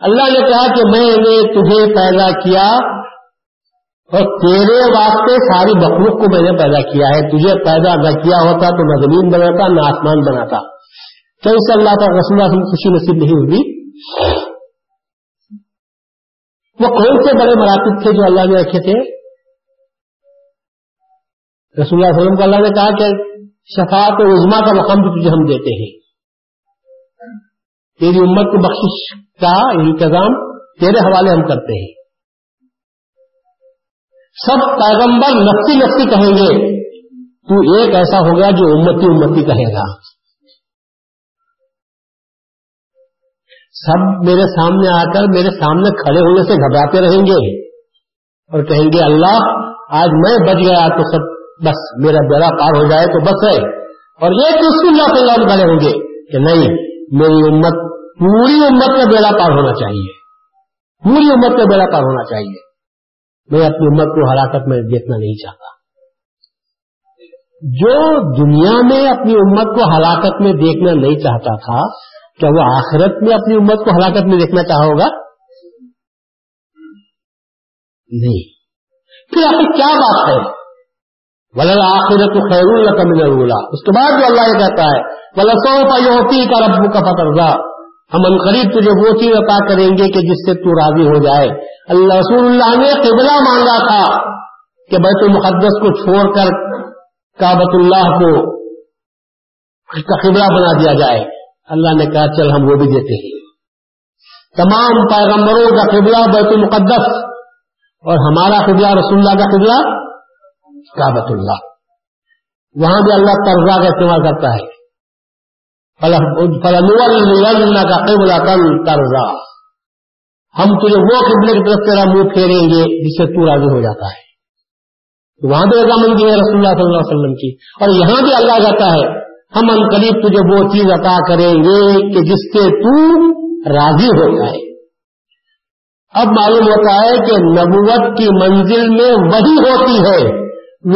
A: اللہ نے کہا کہ میں نے تجھے پیدا کیا اور تیرے واسطے ساری مخلوق کو میں نے پیدا کیا ہے۔ تجھے پیدا نہ کیا ہوتا تو نہ زمین بناتا، نہ آسمان بناتا۔ کیا اس اللہ کا رسول اللہ خوشی نصیب نہیں ہوگی وہ کون سے بڑے مراتب تھے جو اللہ نے رکھے تھے؟ رسول اللہ علیہ وسلم کو اللہ نے کہا کہ شفاعت و عزما کا مقام بھی تجھے ہم دیتے ہیں۔ تیری امت کو بخش کا انتظام تیرے حوالے ہم کرتے ہیں۔ سب پیغمبر نفسی نفسی کہیں گے، تو ایک ایسا ہو گیا جو امتی امتی کہے گا۔ سب میرے سامنے آ کر میرے سامنے کھڑے ہونے سے گھبراتے رہیں گے اور کہیں گے، اللہ، آج میں بچ گیا تو سب، بس میرا بیڑا پار ہو جائے تو بس ہے۔ اور یہ تو اللہ سے اللہ کھڑے ہوں گے کہ نہیں، میری امت پوری امت کا بیڑا پار ہونا چاہیے۔ پوری امت کا بیڑا پار ہونا چاہیے۔ میں اپنی امت کو ہلاکت میں دیکھنا نہیں چاہتا۔ جو دنیا میں اپنی امت کو ہلاکت میں دیکھنا نہیں چاہتا تھا، کیا وہ آخرت میں اپنی امت کو ہلاکت میں دیکھنا چاہا ہوگا؟ نہیں۔ پھر آخر کیا بات ہے؟ ولر آخرت خیر القم اللہ اس کے بعد جو اللہ یہ کہتا ہے ولسو پوتی کا ربو کا فترزا ہم ان قریب تجھے وہ چیز عطا کریں گے کہ جس سے تو راضی ہو جائے۔ اللہ رسول اللہ نے قبلہ مانگا تھا کہ بیت المقدس کو چھوڑ کر کابت اللہ کو کا قبلہ بنا دیا جائے۔ اللہ نے کہا، چل ہم وہ بھی دیتے ہیں۔ تمام پیغمبروں کا قبلہ بیت المقدس اور ہمارا قبلہ رسول اللہ کا قبلہ کابت اللہ۔ وہاں بھی اللہ قرضہ کا استعمال کرتا ہے۔ کا ہم تجھے وہ قبلے کی طرف تیرا منہ پھیریں گے جس سے تو راضی ہو جاتا ہے۔ وہاں بھی رضامندی ہے رسول اللہ صلی اللہ علیہ وسلم کی۔ اور یہاں بھی اللہ کہتا ہے، ہم ان قریب تجھے وہ چیز عطا کریں گے کہ جس سے تو راضی ہو جائے۔ اب معلوم ہوتا ہے کہ نبوت کی منزل میں وہی ہوتی ہے،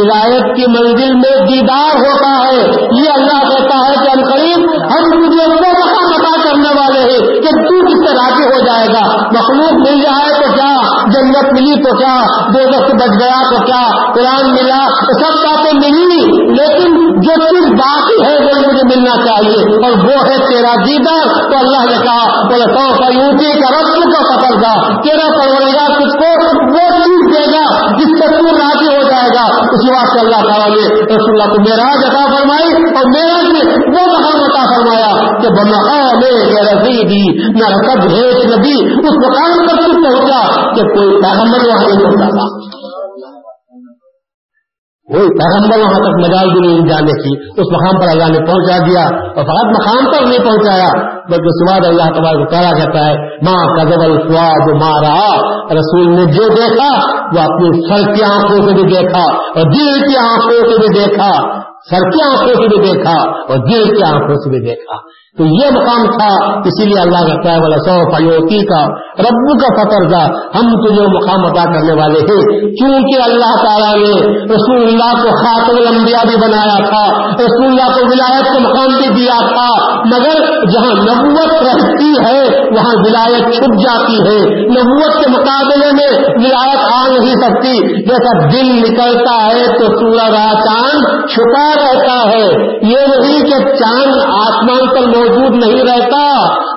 A: ولایت کی منزل میں دیدار ہوتا ہے۔ یہ اللہ کہتا ہے کہ قریب ہم تجھے وہ مقام عطا کرنے والے ہیں کہ تو کس سے راضی ہو جائے گا۔ مخلوق مل جائے تو کیا؟ جنت ملی تو کیا؟ دو وقت بچ گیا تو کیا؟ قرآن ملا سب باتیں ملی، لیکن جو چیز باقی ہے وہ مجھے ملنا چاہیے۔ اور وہ ہے تیرا دیدار تو اللہ نے کہا بولے سو سیوتی کا رقم کا پکڑ گا تیرا پروڑے کچھ کو وہ چیز دے گا جس سے تو جائے گا اسی اللہ تعالیٰ نے رسول اللہ کو میرا عطا فرمائی اور میرا نے وہ مقام عطا فرمایا کہ بنا میں رسی نہ رقب بھیج نبی۔ اس مقام پر کچھ پہنچا کہ کوئی پیغمبر وہاں نہیں پہنچا تھا۔ کوئی پیغمبر وہاں تک مجال بھی نہیں جانے کی، اس مقام پر اللہ نے پہنچا دیا اور فقط مقام پر نہیں پہنچایا، بلکہ سواد اللہ تبارک تعالیٰ کہتا ہے ماں قدب الفواد مارا رسول نے جو دیکھا، وہ اپنی سر کی آنکھوں سے بھی دیکھا اور دل کی آنکھوں سے بھی دیکھا۔ سر کی آنکھوں سے بھی دیکھا اور دل کی آنکھوں سے بھی دیکھا۔ تو یہ مقام تھا، اسی لیے اللہ کا کیا بولا سو فیوتی کا ربو کا فطر کا ہم تجھے مقام ادا کرنے والے ہیں۔ کیونکہ اللہ تعالیٰ نے رسول اللہ کو خاتم الانبیاء بھی بنایا تھا، رسول اللہ کو ولایت کا مقام بھی دیا تھا، مگر جہاں نبوت رہتی ہے، وہاں ولایت چھپ جاتی ہے۔ نبوت کے مقابلے میں ولایت آ نہیں سکتی۔ جیسا دل نکلتا ہے تو سورج چاند چھپا رہتا ہے۔ یہ نہیں کہ چاند آسمان پر موجود نہیں رہتا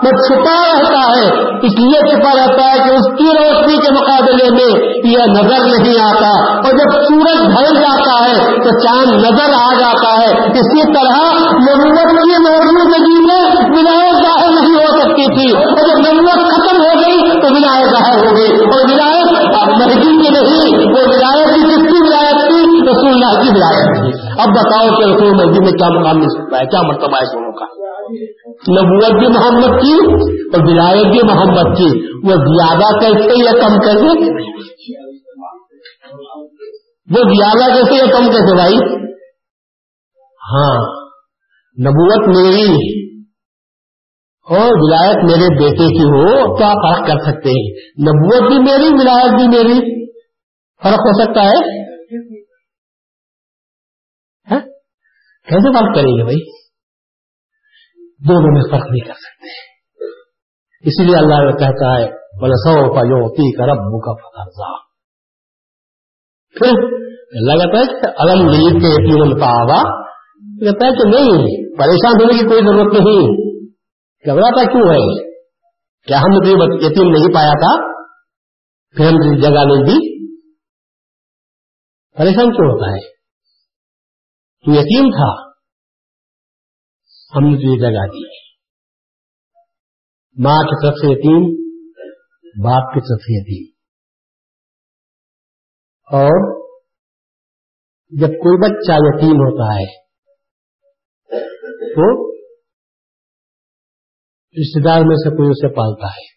A: وہ چھپا رہتا ہے۔ اس لیے چھپا رہتا ہے کہ اس کی روشنی کے مقابلے میں یہ نظر نہیں آتا۔ اور جب سورج ڈھل جاتا ہے تو چاند نظر آ جاتا ہے۔ اسی طرح نبوت کی موجودگی میں ولایت ظاہر نہیں ہو سکتی تھی۔ اور جب نبوت ختم ہو گئی تو ولایت ظاہر ہو گئی۔ اور ولایت مہدی کی نہیں، وہ ولایت کی ولایت تھی اب بتاؤ کہ رسول مہدی میں کیا مقام مل سکتا ہے؟ کیا مرتبہ ہے دونوں کا؟ نبوت بھی محمد کی اور ولایت بھی محمد کی۔ وہ زیادہ کیسے یا کم کیسے؟ وہ زیادہ کیسے یا کم کیسے بھائی؟ ہاں نبوت میری اور ولایت میرے بیٹے کی ہو تو آپ فرق کر سکتے ہیں۔ نبوت بھی میری، ولایت بھی میری۔ فرق ہو سکتا ہے؟ کیسے فرق کریں گے بھائی؟ دونوں میں فرق نہیں کر سکتے۔ اسی لیے اللہ کہتا ہے بولے سو کا یو پی کا رب کا فتح پھر اللہ کہتا ہے کہ الم لیب کے یتیم پاوا کہتا ہے کہ نہیں، پریشان ہونے کی کوئی ضرورت نہیں۔ گھبراتا کیوں ہے؟ کیا ہم نے یتیم نہیں پایا تھا؟ پھر ہم جگہ نہیں دی۔ پریشان کیوں ہوتا ہے؟ تو یتیم تھا۔ ہم نے تجھے جگہ دی۔ ماں کی طرف سے یتیم، باپ کی طرف سے یتیم۔ اور جب کوئی بچہ یتیم ہوتا ہے، تو رشتے دار میں سے کوئی اسے پالتا ہے۔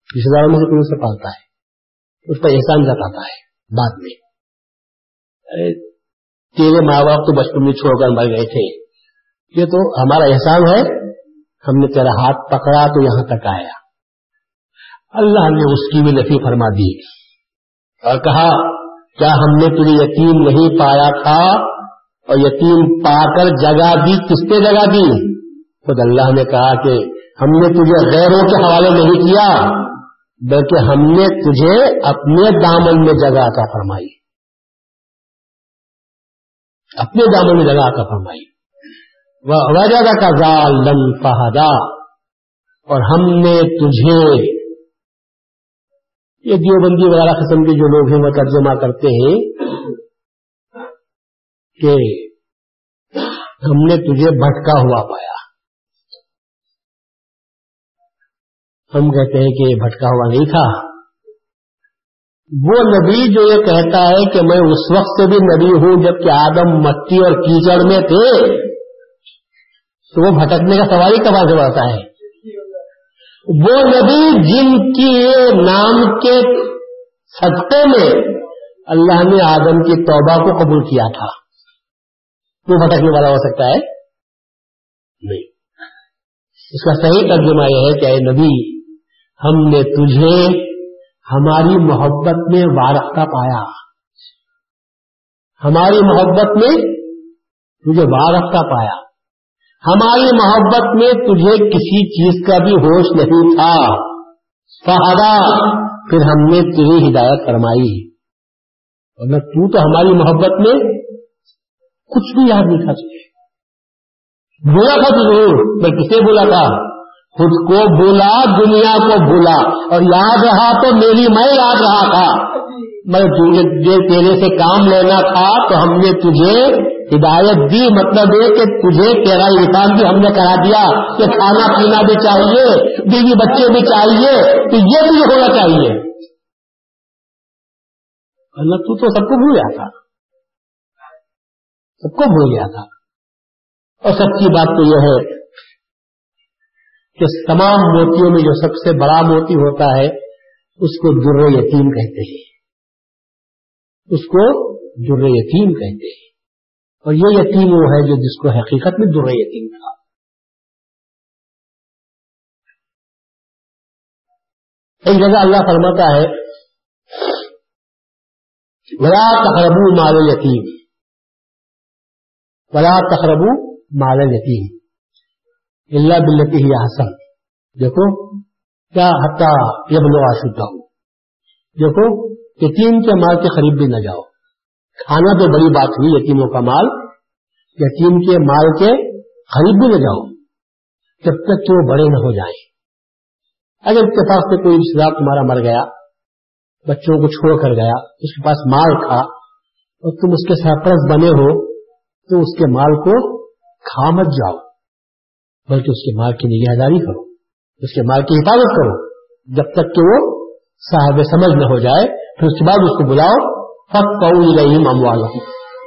A: رشتے داروں میں سے کوئی اسے پالتا ہے۔ اس کا احسان جتاتا ہے۔ بعد میں۔ تیرے ماں باپ تو بچپن میں چھوڑ کر مر گئے تھے۔ یہ تو ہمارا احسان ہے۔ ہم نے تیرا ہاتھ پکڑا تو یہاں تک آیا۔ اللہ نے اس کی بھی نفی فرما دی۔ اور کہا، کیا ہم نے تجھے یتیم نہیں پایا تھا؟ اور یتیم پا کر جگہ دی، کس پہ جگہ دی؟ خود اللہ نے کہا کہ ہم نے تجھے غیروں کے حوالے نہیں کیا، بلکہ ہم نے تجھے اپنے دامن میں جگہ کا فرمائی۔ اپنے دامن میں جگہ کا فرمائی۔ وجہ کا زال لم فہدا۔ اور ہم نے تجھے یہ دیوبندی وغیرہ قسم کے جو لوگ ہیں، وہ ترجمہ کرتے ہیں کہ ہم نے تجھے بھٹکا ہوا پایا۔ ہم کہتے ہیں کہ یہ بھٹکا ہوا نہیں تھا۔ وہ نبی جو یہ کہتا ہے کہ میں اس وقت سے بھی نبی ہوں جبکہ آدم مٹی اور کیچڑ میں تھے، تو وہ بھٹکنے کا سوال ہی کبا سے بڑھتا ہے؟ وہ نبی جن کی نام کے صدقے میں اللہ نے آدم کی توبہ کو قبول کیا تھا۔ وہ بھٹکنے والا ہو سکتا ہے؟ نہیں۔ اس کا صحیح ترجمہ یہ ہے کہ اے نبی، ہم نے تجھے ہماری محبت میں وارختہ پایا۔ ہماری محبت میں تجھے وارختہ پایا۔ ہماری محبت میں تجھے کسی چیز کا بھی ہوش نہیں تھا۔ فہدا، پھر ہم نے تجھے ہدایت فرمائی۔ اور تو تو ہماری محبت میں کچھ بھی یاد نہیں تھا تجھے۔ بولا تھا ضرور، میں کسے بولا تھا؟ خود کو بھولا، دنیا کو بھولا۔ اور یاد رہا تو میری میں یاد رہا تھا۔ میں تجھے تیرے سے کام لینا تھا تو ہم نے تجھے ہدایت دی۔ مطلب یہ کہ تجھے تیرا انسان بھی ہم نے کرا دیا۔ کہ کھانا پینا بھی چاہیے، بیوی بچے بھی چاہیے، تو یہ بھی ہونا چاہیے۔ اللہ تو تو سب کو بھول گیا تھا۔ سب کو بھول گیا تھا۔ اور سچی بات تو یہ ہے کہ تمام موتیوں میں جو سب سے بڑا موتی ہوتا ہے، اس کو در یتیم کہتے ہیں۔ اس کو در یتیم کہتے ہیں۔ اور یہ یتیم وہ ہے جو جس کو حقیقت میں در یتیم تھا ایک جگہ اللہ فرماتا ہے بلا تقربو مال یتیم بلا تقربو مال یتیم اللہ بلتی ہی حسن دیکھو کیا حتہ یہ بلو آشدہ ہوں دیکھو یتیم کے مال کے قریب بھی نہ جاؤ۔ کھانا تو بڑی بات ہوئی یتیموں کا مال۔ یتیم کے مال کے قریب بھی نہ جاؤ۔ جب تک کہ وہ بڑے نہ ہو جائیں۔ اگر اس کے پاس سے کوئی رشتے دار تمہارا مر گیا، بچوں کو چھوڑ کر گیا، اس کے پاس مال تھا اور تم اس کے سرپرست بنے ہو، تو اس کے مال کو کھا مت جاؤ۔ بلکہ اس کے مال کی نگہداری کرو، اس کے مال کی حفاظت کرو۔ جب تک کہ وہ صاحب سمجھ نہ ہو جائے، پھر اس کے بعد اس کو بلاؤ۔ رہی اموال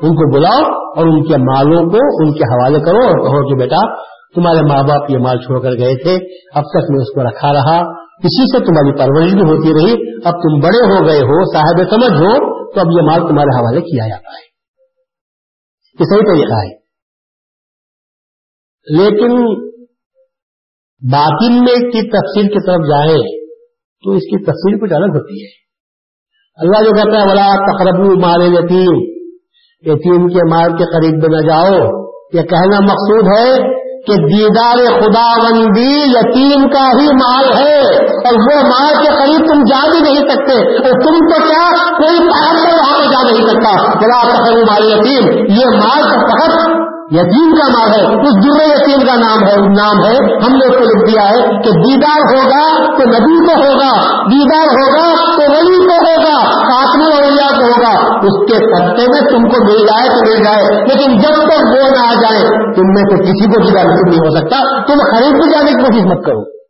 A: ان کو بلاؤ اور ان کے مالوں کو ان کے حوالے کرو اور کہو کہ بیٹا، تمہارے ماں باپ یہ مال چھوڑ کر گئے تھے، اب تک میں اس کو رکھا رہا۔ کسی سے تمہاری پرورش بھی ہوتی رہی۔ اب تم بڑے ہو گئے ہو، صاحب سمجھ ہو، تو اب یہ مال تمہارے حوالے کیا جاتا ہے۔ یہ صحیح طریقہ ہے۔ لیکن باطن میں کی تفصیل کی طرف جائے تو اس کی تفصیل کچھ الگ ہوتی ہے۔ اللہ جو کہتا ہے بلا تقرب مال یتیم یتیم کے مال کے قریب نہ جاؤ۔ یہ کہنا مقصود ہے کہ دیدار خدا بندی یتیم کا ہی مال ہے اور وہ مال کے قریب تم جا بھی نہیں سکتے۔ اور تم تو کیا کوئی پہاڑ سے وہاں پہ جا نہیں سکتا۔ بلا تقرب مال یتیم یہ مال تو فقط یتیم کا مال ہے، اس در یتیم کا نام ہے نام ہے، ہم نے اس کو لکھ دیا ہے کہ دیدار ہوگا تو نبی کو ہوگا، دیدار ہوگا تو ولی کو ہوگا ساتویں اولیا کو ہوگا۔ اس کے سستے میں تم کو مل جائے تو مل جائے، لیکن جب تک وہ نہ آ جائے، تم میں سے کسی کو دیدار نہیں ہو سکتا۔ تم خرید بھی جانے کی کوشش مت کرو۔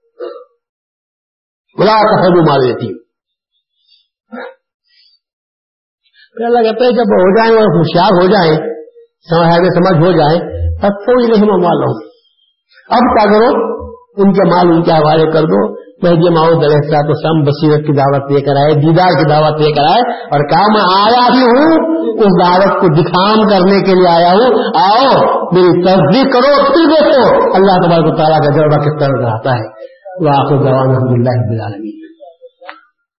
A: بلا کر مال یتیم پہلا کہتا ہے جب ہو جائیں اور ہوشیار ہو جائیں سمجھ ہو جائے۔ تب کوئی نہیں منگوا لو اب کیا کرو؟ ان کے مال ان کے حوالے کر دو۔
B: مہدی محمود علیہ السلام تو سم بصیرت کی دعوت لے کر آئے، دیدار کی دعوت لے کر آئے۔ اور کہا، میں آیا ہی ہوں، اس دعوت کو دکھام کرنے کے لیے آیا ہوں۔ آؤ، میری تصدیق کرو پھر دیکھو۔ اللہ تبارک تعالیٰ کا جڑبہ کس طرح آتا ہے۔ وہ آپ کو الحمد للہ